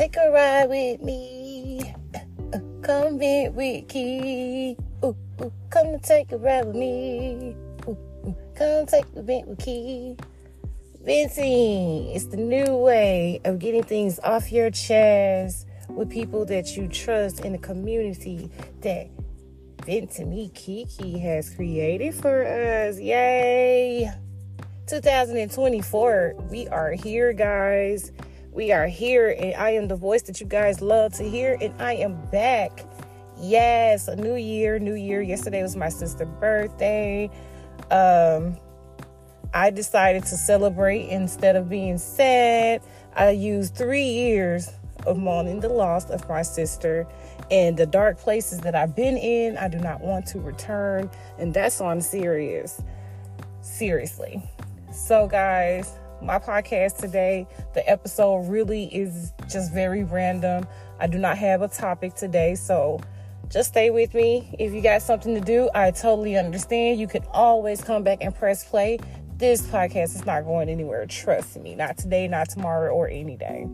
take a ride with me. Uh, come with Key. Ooh, ooh, come and take a ride with me. Ooh, ooh, come take a vent with Key. Venting is the new way of getting things off your chest with people that you trust in the community that Vent to Me Kiki has created for us. Yay! 2024, we are here, guys. We are here, and I am the voice that you guys love to hear, and I am back. Yes, a new year, new year. Yesterday was my sister's birthday. Um, I decided to celebrate instead of being sad. I used three years of mourning the loss of my sister and the dark places that I've been in. I do not want to return, and that's on serious. Seriously. So, guys, my podcast today, the episode really is just very random. I do not have a topic today, so just stay with me. If you got something to do, I totally understand. You can always come back and press play this podcast is not going anywhere. Trust me. Not today, not tomorrow, or any day.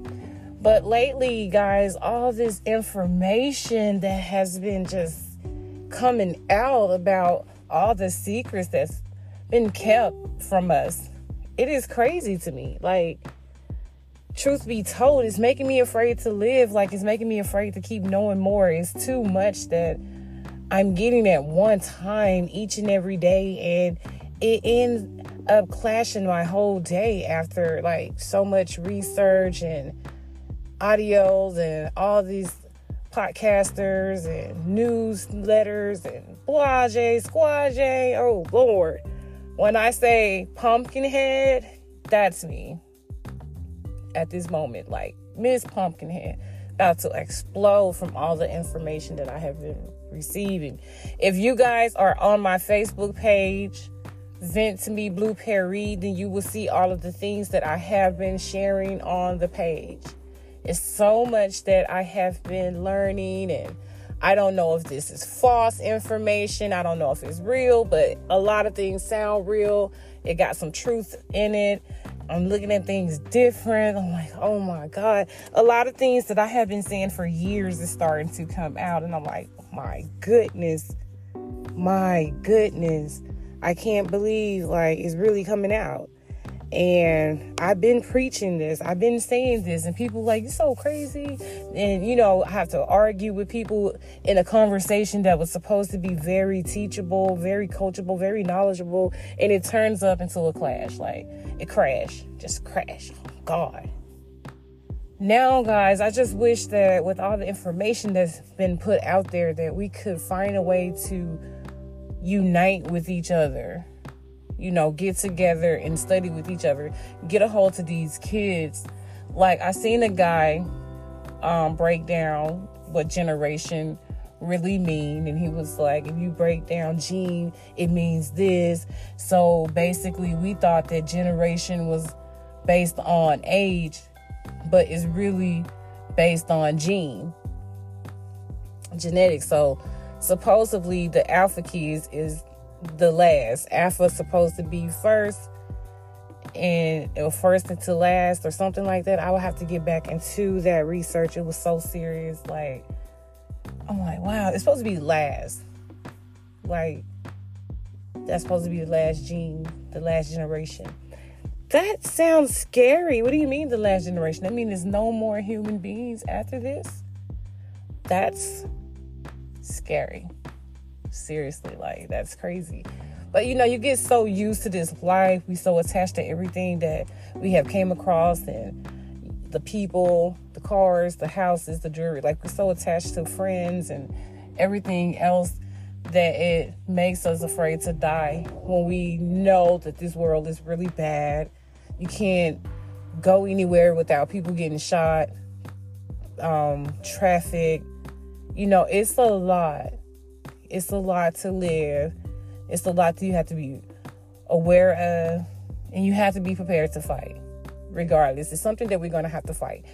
But lately, guys, all this information that has been just coming out about all the secrets that's been kept from us, it is crazy to me. Like, truth be told, it's making me afraid to live. Like, it's making me afraid to keep knowing more. It's too much that I'm getting at one time each and every day. And it ends up clashing my whole day after like so much research and audios and all these podcasters and newsletters and blase, squaje. Oh Lord. When I say pumpkinhead, that's me at this moment. Like Miss Pumpkinhead about to explode from all the information that I have been receiving. If you guys are on my Facebook page, Vent to Me Blue Perry, then you will see all of the things that I have been sharing on the page. It's so much that I have been learning, and I don't know if this is false information. I don't know if it's real, but a lot of things sound real. It got some truth in it. I'm looking at things different. I'm like, oh my God. A lot of things that I have been saying for years is starting to come out. And I'm like, my goodness. My goodness. I can't believe like it's really coming out. And I've been preaching this, I've been saying this, and people like, you're so crazy. And you know, I have to argue with people in a conversation that was supposed to be very teachable, very coachable, very knowledgeable, and it turns up into a clash. Like it crashed, just crashed. Oh, God. Now, guys, I just wish that with all the information that's been put out there, that we could find a way to unite with each other you know get together and study with each other get a hold to these kids. Like i seen a guy um, break down what generation really mean and he was like if you break down gene it means this. So basically we thought that generation was based on age but it's really based on gene genetics. So supposedly the alpha keys is the last. Alpha supposed to be first and or first into last or something like that. I would have to get back into that research. It was so serious. Like I'm like, wow, it's supposed to be last. Like that's supposed to be the last gene, the last generation. That sounds scary. What do you mean the last generation? I mean there's no more human beings after this? That's scary. Seriously, like that's crazy. But you know, you get so used to this life, we so attached to everything that we have came across and the people, the cars, the houses, the jewelry. Like we're so attached to friends and everything else that it makes us afraid to die when we know that this world is really bad. You can't go anywhere without people getting shot, um, traffic, you know, it's a lot. It's a lot to live. It's a lot that you have to be aware of, and you have to be prepared to fight. Regardless, it's something that we're going to have to fight.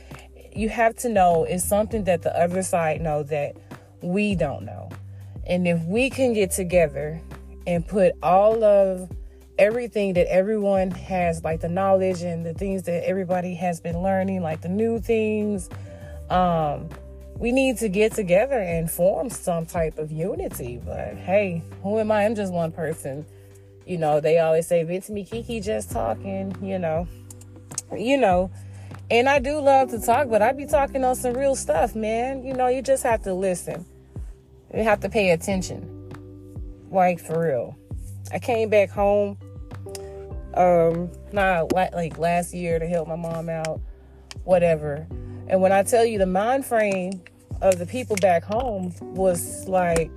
You have to know it's something that the other side know that we don't know. And if we can get together and put all of everything that everyone has, like the knowledge and the things that everybody has been learning, like the new things, Um, we need to get together and form some type of unity. But hey, who am I? I'm just one person. You know, they always say Vince me Kiki just talking, you know. You know. And I do love to talk, but I be talking on some real stuff, man. You know, you just have to listen. You have to pay attention. Like for real. I came back home um not like last year to help my mom out, whatever. And when I tell you the mind frame of the people back home was like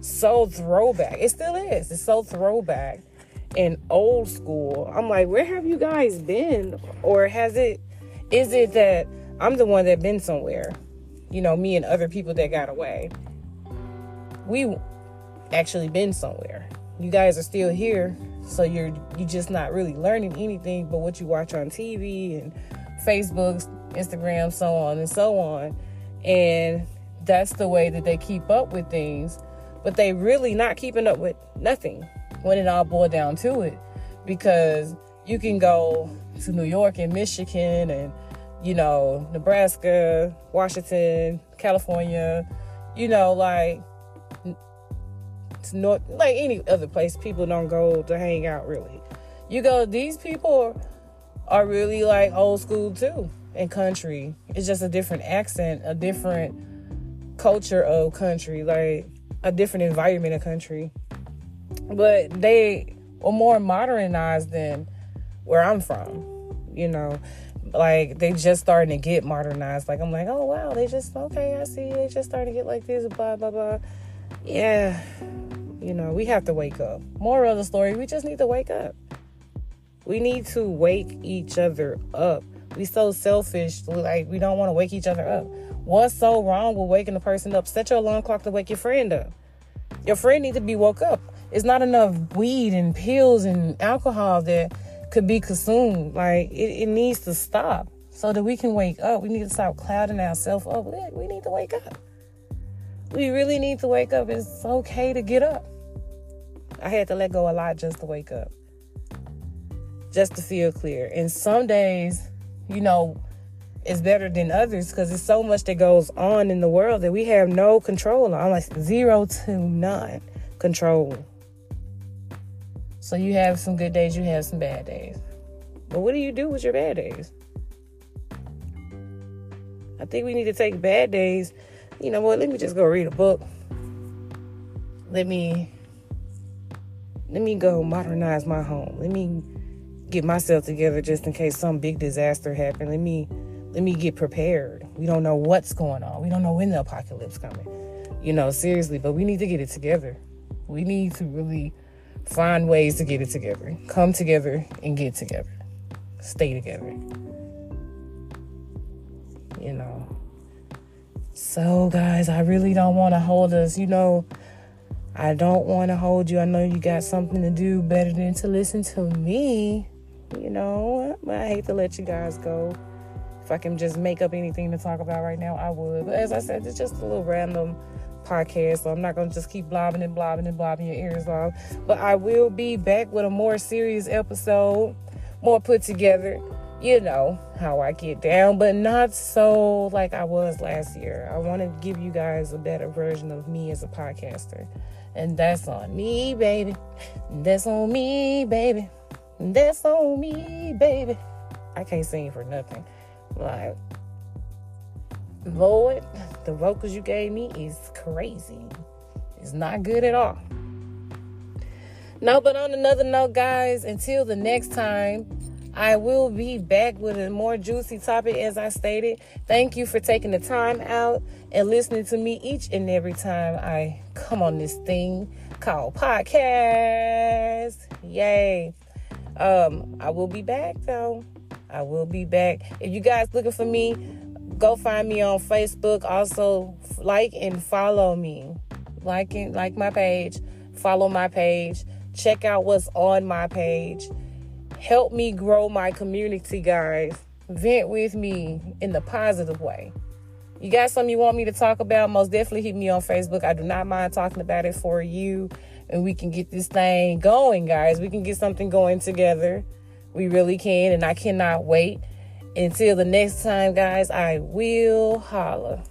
so throwback. It still is. It's so throwback and old school. I'm like, where have you guys been? Or has it is it that I'm the one that been somewhere? You know, me and other people that got away. We actually been somewhere. You guys are still here, so you're you just not really learning anything but what you watch on TV and Facebook, Instagram, so on and so on. And that's the way that they keep up with things, but they really not keeping up with nothing when it all boiled down to it. Because you can go to New York and Michigan and you know, Nebraska, Washington, California, you know, like it's north, like any other place, people don't go to hang out really. You go, these people are really like old school too and country. It's just a different accent, a different culture of country, like a different environment of country. But they are more modernized than where I'm from, you know. Like they just starting to get modernized. Like I'm like, oh wow, they just okay, I see they just starting to get like this, blah blah blah. Yeah. You know, we have to wake up. More of the story, we just need to wake up. We need to wake each other up. We so selfish, like we don't want to wake each other up. What's so wrong with waking a person up? Set your alarm clock to wake your friend up. Your friend needs to be woke up. It's not enough weed and pills and alcohol that could be consumed. Like it, it needs to stop so that we can wake up. We need to stop clouding ourselves up. We need to wake up. We really need to wake up. It's okay to get up. I had to let go a lot just to wake up, just to feel clear. And some days, you know, is better than others because there's so much that goes on in the world that we have no control on, like zero to none control. So you have some good days, you have some bad days. But what do you do with your bad days? I think we need to take bad days. You know what? Let me just go read a book. Let me let me go modernize my home. Let me get myself together just in case some big disaster happen. Let me let me get prepared. We don't know what's going on. We don't know when the apocalypse coming. You know, seriously, but we need to get it together. We need to really find ways to get it together. Come together and get together. Stay together. You know. So guys, I really don't want to hold us, you know, I don't want to hold you. I know you got something to do better than to listen to me. You know, I hate to let you guys go. If I can just make up anything to talk about right now, I would. But as I said, it's just a little random podcast, so I'm not gonna just keep blobbing and blobbing and blobbing your ears off. But I will be back with a more serious episode, more put together. You know how I get down, but not so like I was last year. I want to give you guys a better version of me as a podcaster. And that's on me, baby. That's on me, baby. That's on me, baby. I can't sing for nothing. Like, Lord, the vocals you gave me is crazy. It's not good at all. No, but on another note, guys, until the next time, I will be back with a more juicy topic as I stated. Thank you for taking the time out and listening to me each and every time I come on this thing called podcast. Yay. Um, I will be back though. I will be back. If you guys looking for me, go find me on Facebook. Also like and follow me. Like and like my page. Follow my page. Check out what's on my page. Help me grow my community, guys. Vent with me in the positive way. You got something you want me to talk about? Most definitely hit me on Facebook. I do not mind talking about it for you. And we can get this thing going, guys. We can get something going together. We really can. And I cannot wait. Until the next time, guys, I will holla.